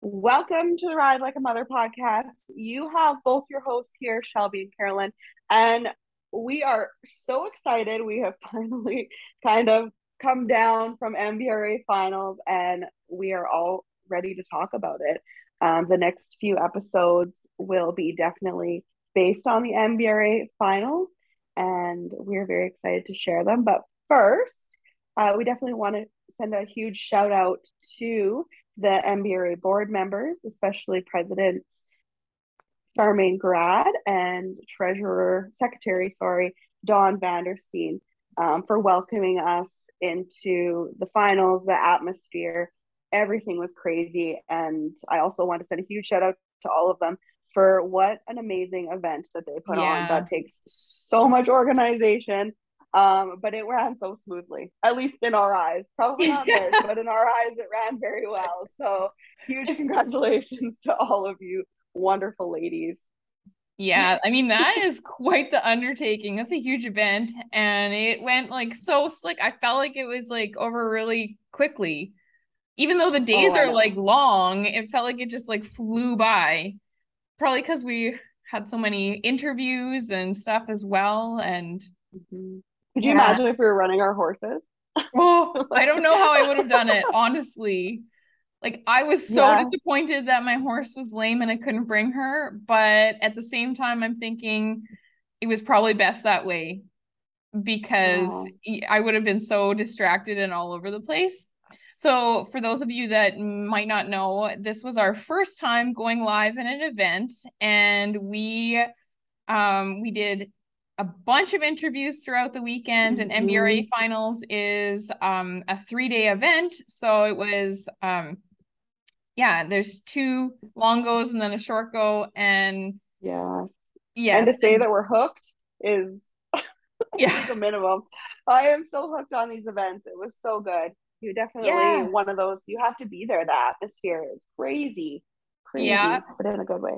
Welcome to the Ride Like a Mother podcast. You have both your hosts here, Shelby and Carolyn, and we are so excited. We have finally kind of come down from MBRA finals and we are all ready to talk about it. Um, the next few episodes will be definitely based on the MBRA finals, and we're very excited to share them. But first, uh, we definitely want to send a huge shout out to the MBRA board members, especially President Charmaine Grad and Treasurer Secretary, sorry, Dawn Vandersteen, um, for welcoming us into the finals, the atmosphere. Everything was crazy. And I also want to send a huge shout out to all of them for what an amazing event that they put yeah. on. That takes so much organization um, but it ran so smoothly, at least in our eyes. Probably not theirs, but in our eyes, it ran very well. So huge congratulations to all of you wonderful ladies. Yeah, I mean that is quite the undertaking. That's a huge event and it went like so slick. I felt like it was like over really quickly. Even though the days oh, are like long, it felt like it just like flew by. Probably cuz we had so many interviews and stuff as well and mm-hmm. Could you yeah. imagine if we were running our horses? oh, I don't know how I would have done it, honestly. Like I was so yeah. disappointed that my horse was lame and I couldn't bring her, but at the same time I'm thinking it was probably best that way because yeah. I would have been so distracted and all over the place. So, for those of you that might not know, this was our first time going live in an event, and we um, we did a bunch of interviews throughout the weekend mm-hmm. and MBRA finals is um, a three day event. So it was, um, yeah, there's two long goes and then a short go. And yeah. Yeah. And to say that we're hooked is yeah the minimum. I am so hooked on these events. It was so good. You definitely yeah. one of those, you have to be there. The atmosphere is crazy. Crazy, yeah. but in a good way.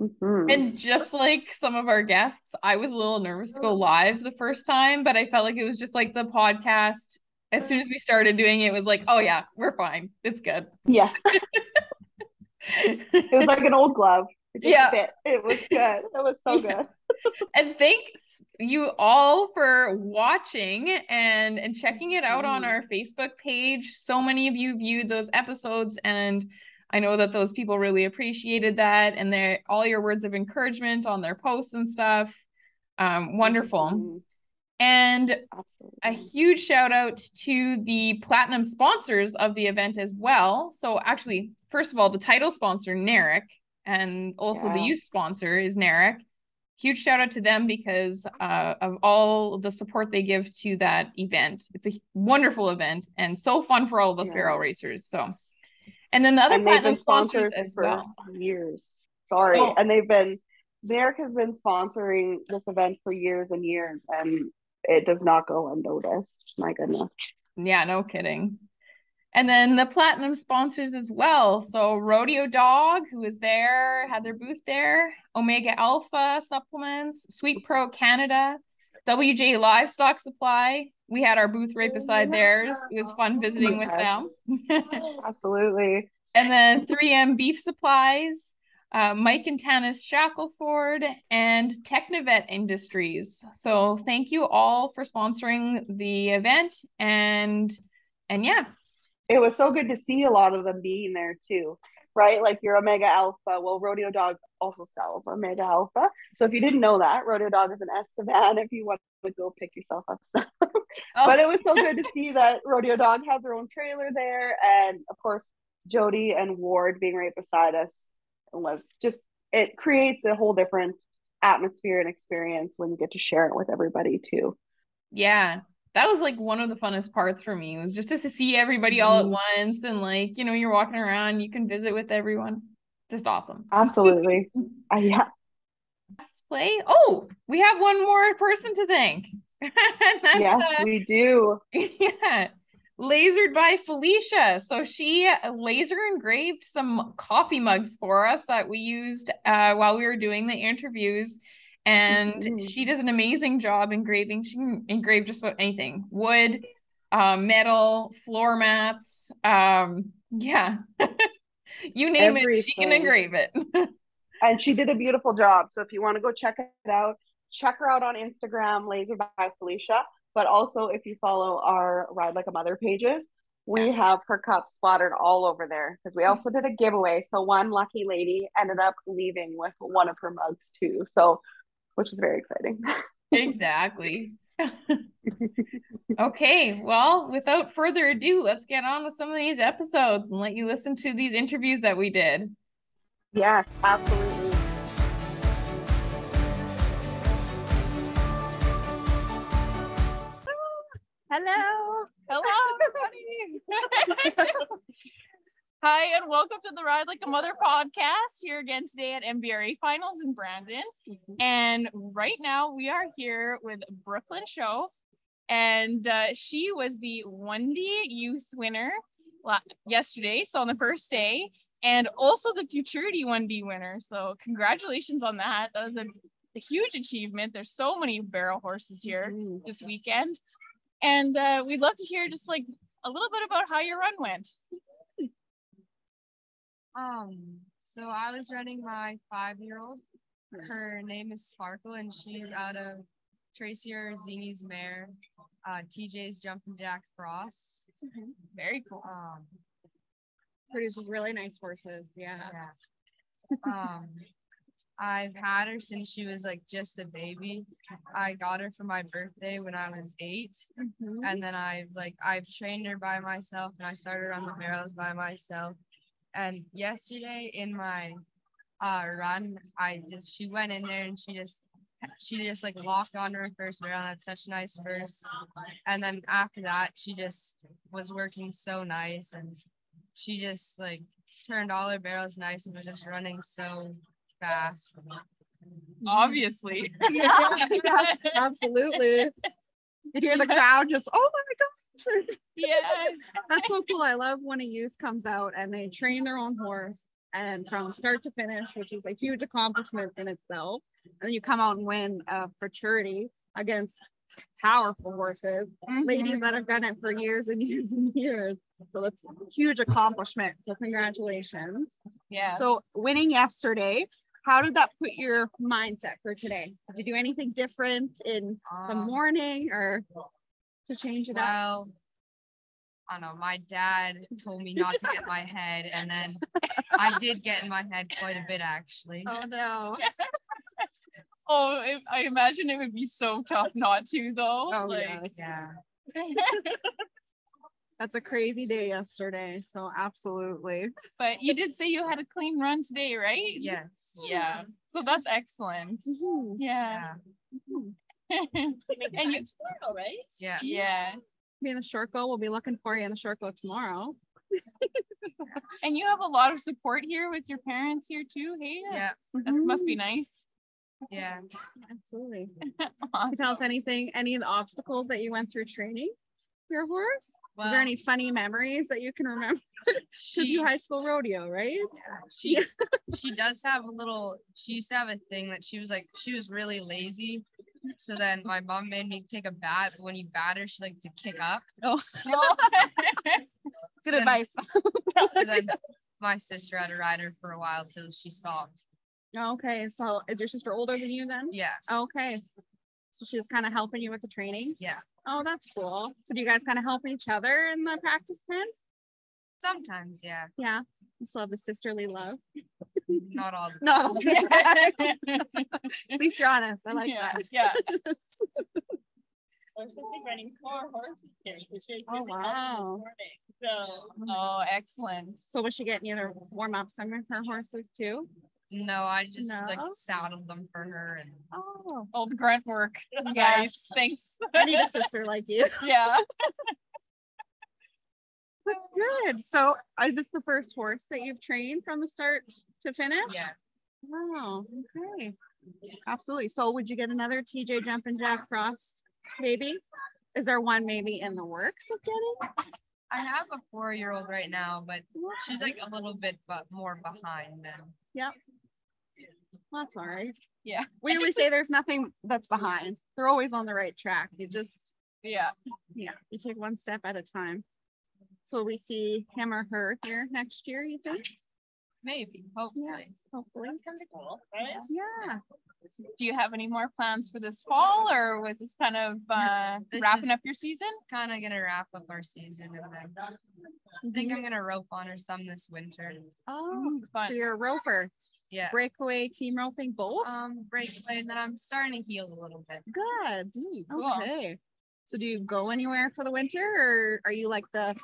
Mm-hmm. And just like some of our guests, I was a little nervous to go live the first time, but I felt like it was just like the podcast. As soon as we started doing it, it was like, oh yeah, we're fine. It's good. Yes. it was like an old glove. It yeah. Fit. It was good. It was so yeah. good. and thanks you all for watching and and checking it out on mm-hmm. our Facebook page. So many of you viewed those episodes and I know that those people really appreciated that and their all your words of encouragement on their posts and stuff. Um, wonderful. Mm-hmm. And a huge shout out to the platinum sponsors of the event as well. So, actually, first of all, the title sponsor, NAERIC, and also yeah. the youth sponsor is NAERIC. Huge shout out to them because uh, of all the support they give to that event. It's a wonderful event and so fun for all of us yeah. barrel racers. So, and then the other and platinum sponsors, for well. years. Sorry, oh. and they've been NAERIC has been sponsoring this event for years and years, and it does not go unnoticed. My goodness. Yeah, no kidding. And then the platinum sponsors as well. So Rodeo Dawg, who was there, had their booth there. Omega Alpha Supplements, Sweet Pro Canada, WJ Livestock Supply, we had our booth right beside theirs. It was fun visiting with them. Absolutely. And then 3M Beef Supplies, uh, Mike and Tanis Shackleford, and Technavet Industries. So thank you all for sponsoring the event. And and yeah. It was so good to see a lot of them being there too right? Like your Omega Alpha. Well, Rodeo Dawg also sells Omega Alpha. So if you didn't know that, Rodeo Dawg is an Estevan if you want to go pick yourself up some. oh. But it was so good to see that Rodeo Dawg had their own trailer there. And of course, Jody and Ward being right beside us was just, it creates a whole different atmosphere and experience when you get to share it with everybody too. Yeah, that was like one of the funnest parts for me was just to see everybody all at mm-hmm. once and like you know you're walking around you can visit with everyone. Just awesome. Absolutely. Uh, yeah. Play oh we have one more person to thank. Yes uh, we do. yeah. Lasered by felicia. So she laser engraved some coffee mugs for us that we used uh, while we were doing the interviews and mm-hmm. she does an amazing job engraving. She can engrave just about anything: wood, um, metal, floor mats. Um, yeah, you name it, she can engrave it. and she did a beautiful job. So if you want to go check it out, check her out on Instagram, Laser by Felicia. But also, if you follow our Ride Like a Mother pages, we have her cups splattered all over there because we also did a giveaway. So one lucky lady ended up leaving with one of her mugs too. So, which was very exciting. exactly. okay, well, without further ado, let's get on with some of these episodes and let you listen to these interviews that we did. Yes, absolutely. Ah, hello. Hello, everybody. Hi, and welcome to the Ride Like a Mother podcast here again today at MBRA Finals in Brandon. Mm-hmm. And right now we are here with Brooklyn Shauf, and uh, she was the 1D Youth winner yesterday, so on the first day, and also the Futurity 1D winner. So congratulations on that. That was a, a huge achievement. There's so many barrel horses here mm-hmm. this weekend, and uh, we'd love to hear just like a little bit about how your run went. Um, so I was running my five year old. Her name is Sparkle, and she's out of Tracy Orzini's mare, uh, TJ's Jumping Jack Frost. Mm-hmm. Very cool. Um, produces really nice horses. Yeah. yeah. um, I've had her since she was like just a baby. I got her for my birthday when I was 8 mm-hmm. and then I've like I've trained her by myself, and I started on the barrels by myself. And yesterday in my uh run, I just she went in there and she just she just like locked on her first barrel. That's such a nice first. And then after that, she just was working so nice and she just like turned all her barrels nice and was just running so fast. Obviously. yeah, yeah absolutely. You hear the crowd just, oh my god yeah. That's so cool. I love when a youth comes out and they train their own horse and from start to finish, which is a huge accomplishment in itself. And then you come out and win a futurity against powerful horses, mm-hmm. ladies that have done it for years and years and years. So that's a huge accomplishment. So congratulations. Yeah. So winning yesterday, how did that put your mindset for today? Did you do anything different in um, the morning or to change it well, up? I don't know. My dad told me not to get my head, and then I did get in my head quite a bit, actually. Oh no. oh, I imagine it would be so tough not to, though. Oh like, yes. yeah. That's a crazy day yesterday, so absolutely. But you did say you had a clean run today, right? Yes. Yeah. So that's excellent. Mm-hmm. Yeah. yeah. Mm-hmm. And you tomorrow, right? Yeah. Yeah. Me and the Short go, we'll be looking for you in the Short go tomorrow. and you have a lot of support here with your parents here too, hey? Yeah. That mm-hmm. must be nice. Yeah, absolutely. awesome. Tell us anything, any of the obstacles that you went through training your horse? Well, Is there any funny memories that you can remember? She you high school rodeo, right? Yeah, she she does have a little. She used to have a thing that she was like she was really lazy, so then my mom made me take a bat. But when you bat her, she liked to kick up. Oh, good advice. then my sister had to ride her for a while till she stopped. Okay, so is your sister older than you then? Yeah. Okay. So she was kind of helping you with the training? Yeah. Oh, that's cool. So do you guys kind of help each other in the practice pen? Sometimes, yeah. Yeah. You still have the sisterly love. Not all the time. No. At least you're honest. I like yeah, that. Yeah. I'm supposed running four horses here. So oh wow. So mm-hmm. oh excellent. So was she getting you to warm up some of her horses too? No, I just no? like saddled them for her and oh, oh the grunt work. Yes, thanks. I need a sister like you. Yeah. That's good. So is this the first horse that you've trained from the start to finish? Yeah. Wow. Okay. Absolutely. So would you get another TJ Jumping Jack Frost maybe? Is there one maybe in the works of getting? I have a four year old right now, but she's like a little bit but more behind than Yep. Well, that's all right. Yeah. We always say there's nothing that's behind. They're always on the right track. You just yeah. Yeah. You take one step at a time. So we see him or her here next year, you think? Maybe, hopefully. Hopefully. kind of cool, right? Yeah. Do you have any more plans for this fall, or was this kind of uh, This wrapping up your season? Kind of gonna wrap up our season and then I think I'm gonna rope on her some this winter. Oh, Fun. so you're a roper. Yeah. Breakaway, team roping, both? Um, breakaway, and then I'm starting to heal a little bit. Good. cool. Okay. So do you go anywhere for the winter or are you like the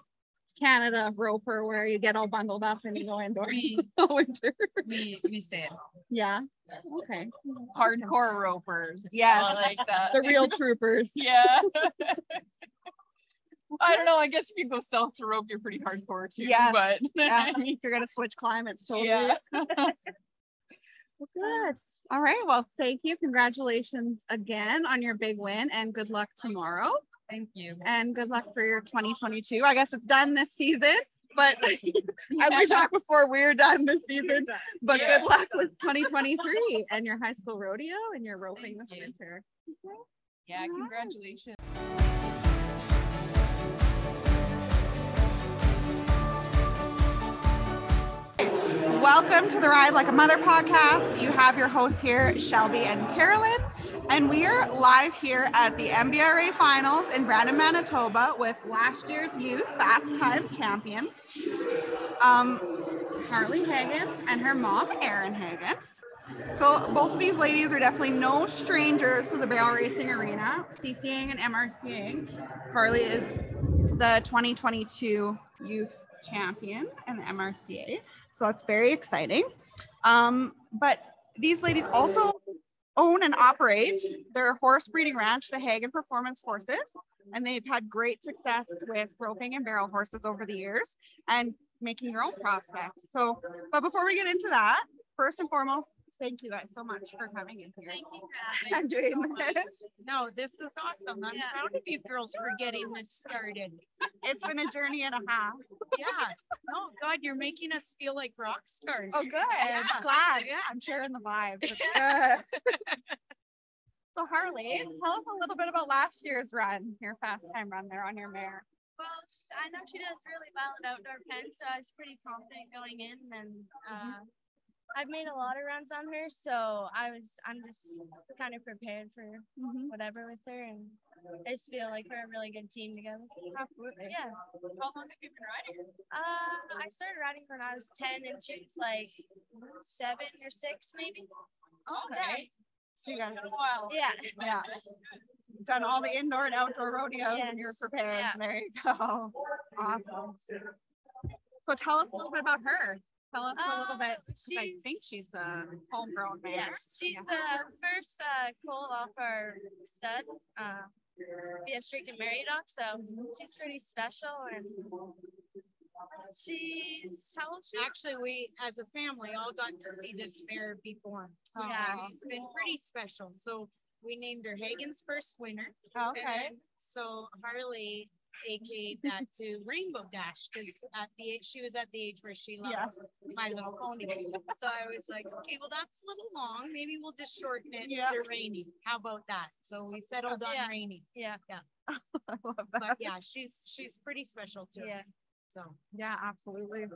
Canada roper where you get all bundled up and you go indoors We- the winter? We we stay. Yeah. Okay. Hardcore ropers. Yeah. I like that. The real troopers. Yeah. I don't know. I guess if you go south to rope, you're pretty hardcore too. Yes. But Yeah. You're gonna switch climates totally. yeah. Well, Good. All right. Well, thank you. Congratulations again on your big win and good luck tomorrow. Thank you. And good luck for your 2022. I guess it's done this season, but as we talked before, we're done this season. But Yeah. good luck with 2023 and your high school rodeo and your roping Thank this you. winter. Yeah. Congratulations. Welcome to the Ride Like a Mother podcast. You have your hosts here, Shelby and Carolyn, and we are live here at the MBRA finals in Brandon, Manitoba with last year's youth fast time champion, um, Harley Hagan and her mom, Erin Hagan. So both of these ladies are definitely no strangers to the barrel racing arena, CCing and MRCing. Harley is the 2022 youth champion in the MRCA. So that's very exciting. Um, but these ladies also own and operate their horse breeding ranch, the Hagan Performance Horses, and they've had great success with roping and barrel horses over the years and making your own prospects. So, but before we get into that, first and foremost, thank you guys so much for coming in here. Thank you for I'm doing this. No, this is awesome. I'm Yeah. proud of you girls for getting this started. It's been a journey and a half. Yeah. No, God, you're making us feel like rock stars. Oh, good. Yeah. Glad. Yeah, I'm sharing the vibe. So Harley, tell us a little bit about last year's run, your fast time run there on your mare. Well, I know she does really well at outdoor pen, so I was pretty confident going in, and uh, I've made a lot of runs on her, so I was I'm just kind of prepared for whatever with her, and I just feel like we're a really good team together. Absolutely. Yeah. How long have you been riding? Uh, I started riding when I was ten, and she was like seven or six, maybe. Okay. So you guys, Wow. Yeah. yeah. You've Done all the indoor and outdoor rodeos and you're prepared. Yeah. There you go. Awesome. So tell us a little bit about her. Tell us a little Um, bit. 'cause I think she's- she's a homegrown mare. Yes, she's the first uh, colt off our stud. Uh, we have Streak and Mary Doc, so she's pretty special and she's how old she? Actually, we, as a family, all got to see this mare before. So Yeah. it's been pretty special. So we named her Hagan's first winner. Okay. And so Harley AK'd that to Rainbow Dash because at the age, she was at the age where she loved Yes. My Little Pony. So I was like, okay, well, that's a little long. Maybe we'll just shorten it Yeah. to Rainy. How about that? So we settled oh, on Yeah. Rainy. Yeah. yeah. I love that. But yeah, she's she's pretty special to Yeah. us. So Yeah, absolutely.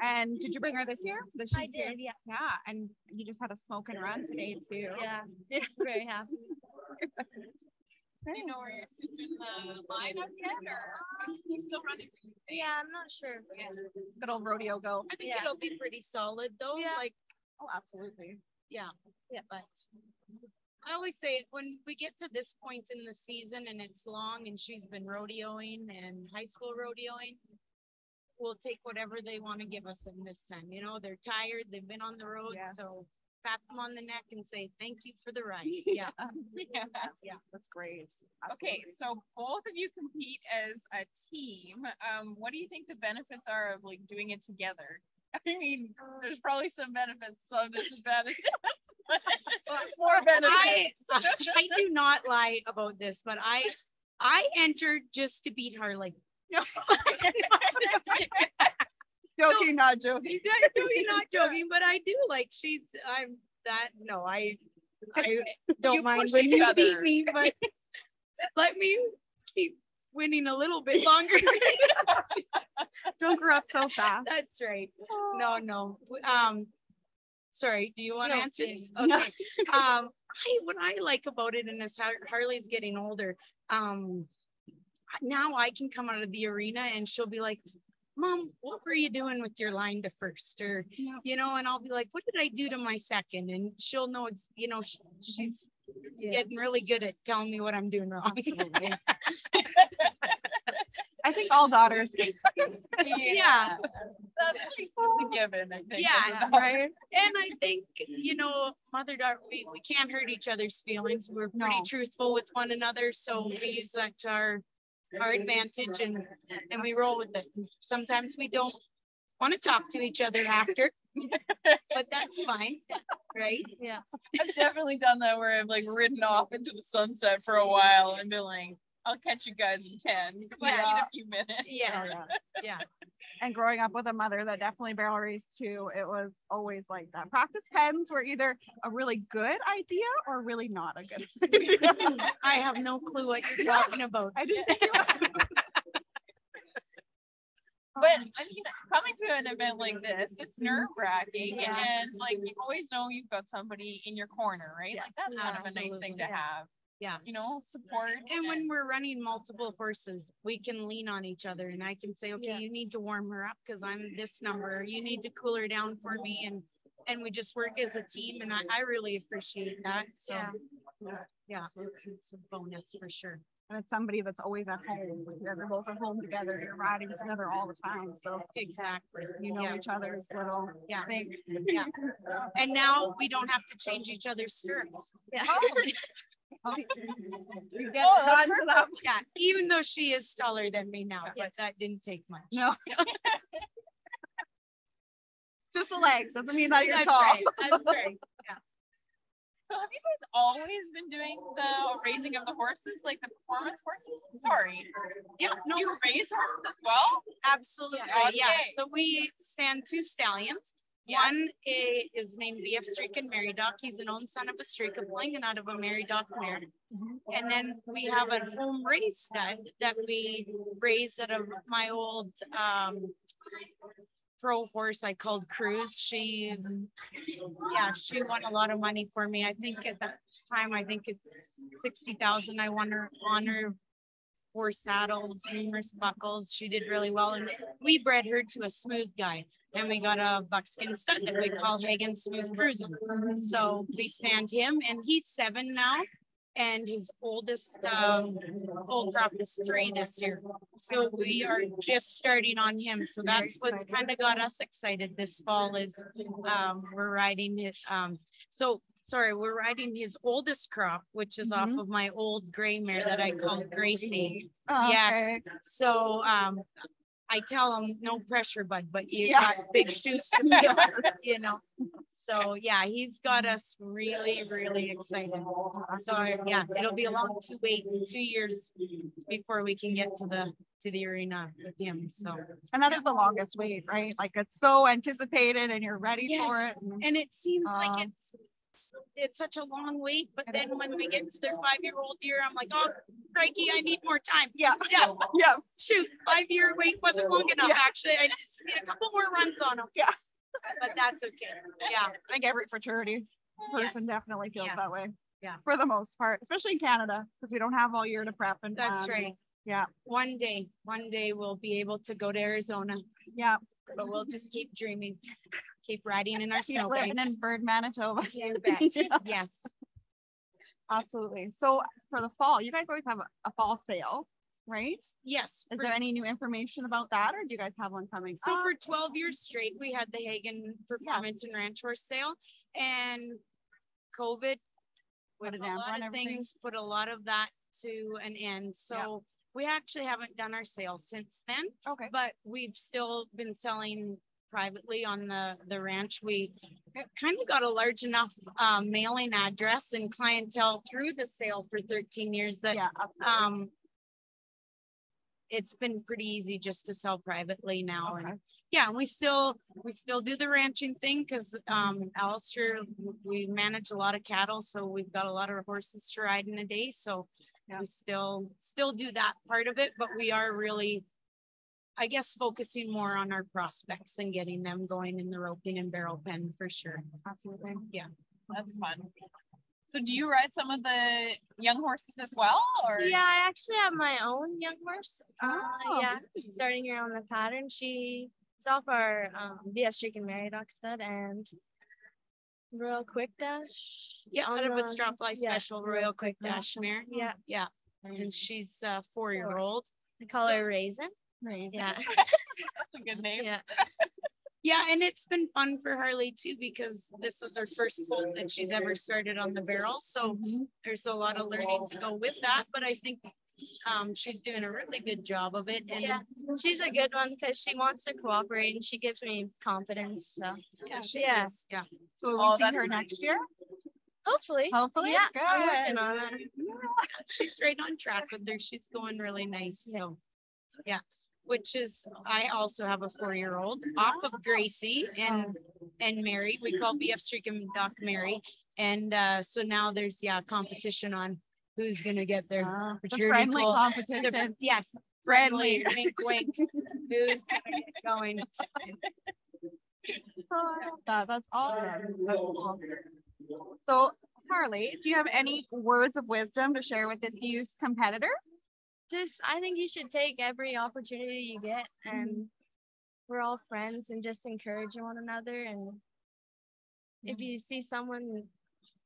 And did you bring her this year? This I she's did, yeah. Yeah, and you just had a smoke and run today too. Yeah. Very happy. do you know where you're sitting in the lineup yet, or you're still running? Yeah, I'm not sure. Yeah. Good old rodeo go. I think Yeah. it'll be pretty solid though. Yeah. Like Oh, absolutely. yeah, Yeah. but I always say when we get to this point in the season and it's long and she's been rodeoing and high school rodeoing, we'll take whatever they want to give us in this time. You know, they're tired, they've been on the road, Yeah. so pat them on the neck and say thank you for the ride. Yeah. Yeah. yeah. That's great. Okay, so both of you compete as a team. Um, what do you think the benefits are of like doing it together? I mean, there's probably some benefits, some disadvantages. but More benefits. I, I do not lie about this, but I, I entered just to beat Harley. Joking, not joking. I'm totally not joking, but I do like she's I'm that no, I I don't mind when you beat me, but let me keep winning a little bit longer. Don't grow up so fast. That's right. No, no. Um, sorry, do you want to No, answer this? Okay. Um, I, what I like about it and as Harley's getting older, um, now I can come out of the arena and she'll be like, Mom, what were you doing with your line to first? Or, you know, and I'll be like, what did I do to my second? And she'll know it's, you know, sh- she's getting really good at telling me what I'm doing wrong. I think all daughters. yeah. That's like a given, I think. Yeah. Right? And I think, you know, mother daughter, we, we can't hurt each other's feelings. We're pretty No. truthful with one another. So we mm-hmm. use that to our, our advantage and, and we roll with it. Sometimes we don't want to talk to each other after, but that's fine. Right? Yeah. I've definitely done that where I've like ridden off into the sunset for a while and been like, I'll catch you guys in 10 because I need a few minutes. Yeah. yeah. Yeah. And growing up with a mother that definitely barrel raced too, it was always like that. Practice pens were either a really good idea or really not a good idea. I have no clue what you're talking about. I didn't think about it. But I mean, coming to an event like this, it's nerve wracking, Yeah. and like you always know you've got somebody in your corner, right? Yeah, like that's kind of a nice thing to yeah. have. Yeah. You know, support. And when we're running multiple horses, we can lean on each other and I can say, okay, Yeah. you need to warm her up because I'm this number. You need to cool her down for me. And and we just work as a team and I, I really appreciate that. So Yeah. yeah, it's, it's a bonus for sure. And it's somebody that's always at home. You guys are both at home together. You're riding together all the time. So Exactly. you know Yeah. each other's little Yeah. things. Yeah. And now we don't have to change each other's stirrups. Yeah. Oh, You get Oh, that's done to that. yeah. Even though she is taller than me now, but that didn't take much. No. Just the legs. Doesn't mean that you're That's tall. right. That's right. So have you guys always been doing the raising of the horses, like the performance horses? Sorry. Yeah, no, Do you raise horses as well? Absolutely, yeah. Okay. So we stand two stallions. One i- is named BF Streak and Mary Doc. He's an own son of a Streak of Fling and out of a Mary Doc mare. And then we have a home race stud that we raised out of my old um pro horse I called Cruz. She yeah, she won a lot of money for me. I think at that time, I think it's sixty thousand. I won her on her four saddles, numerous buckles. She did really well. And we bred her to a smooth guy. And we got a buckskin stud that we call Hagan Smooth Cruiser. So we stand him and he's seven now. And his oldest um old crop is three this year. So we are just starting on him. So that's what's kind of got us excited this fall is um we're riding it um so sorry, we're riding his oldest crop, which is off of my old gray mare that I call Gracie. Oh, Yes. okay. So um I tell him no pressure, bud, but you Yeah. got big shoes to fill, you know. So yeah, he's got us really, really excited. So yeah, it'll be a long two wait, two years before we can get to the to the arena with him. So And that is the longest wait, right? Like it's so anticipated and you're ready for it. and- and it seems like Um, it's it's such a long wait, but then when we get to their five-year-old year, I'm like, oh, crikey, I need more time. Yeah. Yeah, Yeah. shoot, five-year wait wasn't long enough, Yeah. actually. I just need a couple more runs on them. Yeah. But that's okay. Yeah, I think every futurity person definitely feels Yeah. that way. Yeah. For the most part, especially in Canada, because we don't have all year to prep and that's plan. right. Yeah. One day, one day we'll be able to go to Arizona, Yeah. but we'll just keep dreaming, keep riding in our snow living in. Bird, Manitoba. Yeah. Yes. Absolutely. So for the fall, you guys always have a, a fall sale, right? Yes. Is there any new information about that or do you guys have one coming? So up? for twelve years straight, we had the Hagan Performance and Ranch Horse Sale and COVID. Put With a lot of things, put a lot of that to an end. So we actually haven't done our sales since then, okay. but we've still been selling privately on the, the ranch. We kind of got a large enough um, mailing address and clientele through the sale for thirteen years that Yeah. um it's been pretty easy just to sell privately now Okay. and yeah we still we still do the ranching thing because um Alistair we manage a lot of cattle so we've got a lot of horses to ride in a day so We still, still do that part of it, but we are really, I guess, focusing more on our prospects and getting them going in the roping and barrel pen for sure. Absolutely. Yeah. That's fun. So do you ride some of the young horses as well or? Yeah, I actually have my own young horse. Uh, Oh, yeah, starting her on the pattern. She it's off our um, BF Streak and Mary Doc stud and Royal Quick Dash. Yeah, out on of a the- strap fly yeah, special Royal Quick Yeah. Dash mare. Yeah, Yeah, and she's a four-year-old. I call her Raisin. Right. Yeah, That's a good name. yeah. Yeah, and it's been fun for Harley too, because this is her first colt that she's ever started on the barrel, so there's a lot of learning to go with that, but I think um, she's doing a really good job of it, and Yeah, she's a good one because she wants to cooperate and she gives me confidence. So yeah, she Yeah. is, yeah. So will Oh, see that's her nice. next year? hopefully, Hopefully. yeah, I'm Good. working on that. she's right on track with her. She's going really nice. So, yeah. Which is, I also have a four-year-old off of Gracie and and Mary. We call BF Streak and Doc Mary. And uh, so now there's yeah competition on who's gonna get their Ah, The friendly colt. competition. Yes, Friendly. wink, wink. Who's gonna get going? That, that's awesome. That's awesome. So Harley, do you have any words of wisdom to share with this youth competitor? Just, I think you should take every opportunity you get, and we're all friends, and just encouraging one another. And if you see someone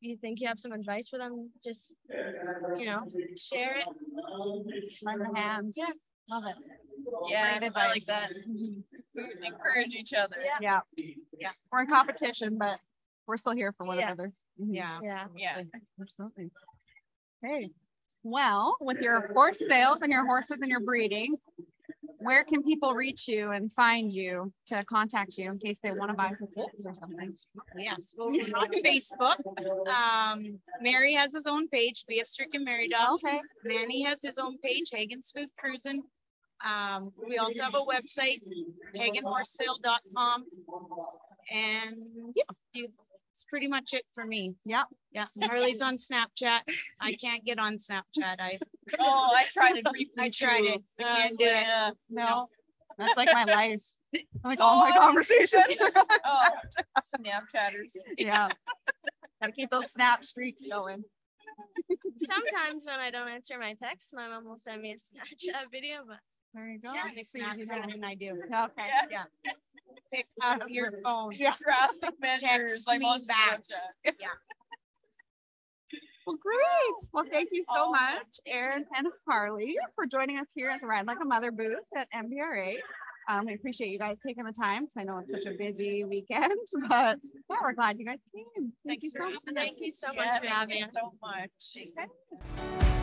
you think you have some advice for them, just you know, share it. Lend a hand. Yeah. Love it. Yeah, Great I like advice. that. We Encourage each other. Yeah. Yeah. Yeah. We're in competition, but we're still here for one Yeah. another. Mhm. Yeah. Yeah. Yeah. Absolutely. Okay. Well, with your horse sales and your horses and your breeding, where can people reach you and find you to contact you in case they want to buy some tips or something? Yes, well, we're on Facebook. Um, Mary has his own page, BF Streak and Mary Doc. Okay. Manny has his own page, Hagan Smooth Cruising. Um, we also have a website, hagenhorsesale.com. And yeah, you, it's pretty much it for me. Yep. Yeah, Harley's on Snapchat. I can't get on Snapchat. I, Oh, I tried it briefly. I tried too. it. I Uh, can't do it. yeah. No, that's like my life. Like all my Oh, conversations. Oh, Snapchatters. yeah. Gotta keep those snap streaks going. Sometimes when I don't answer my text, my mom will send me a Snapchat video, but There you go. Yeah, I Snapchat and I do. Okay. Yeah. Pick up your phone. Yeah. Drastic measures. Text I'm me back. Snapchat. Well, great. Well, thank you so Awesome. much, Erin and Harley, for joining us here at the Ride Like a Mother booth at MBRA. Um, we appreciate you guys taking the time because I know it's such a busy weekend, but yeah, we're glad you guys came. Thank Thanks you so much. thank you so Yeah, much for thank having you so much.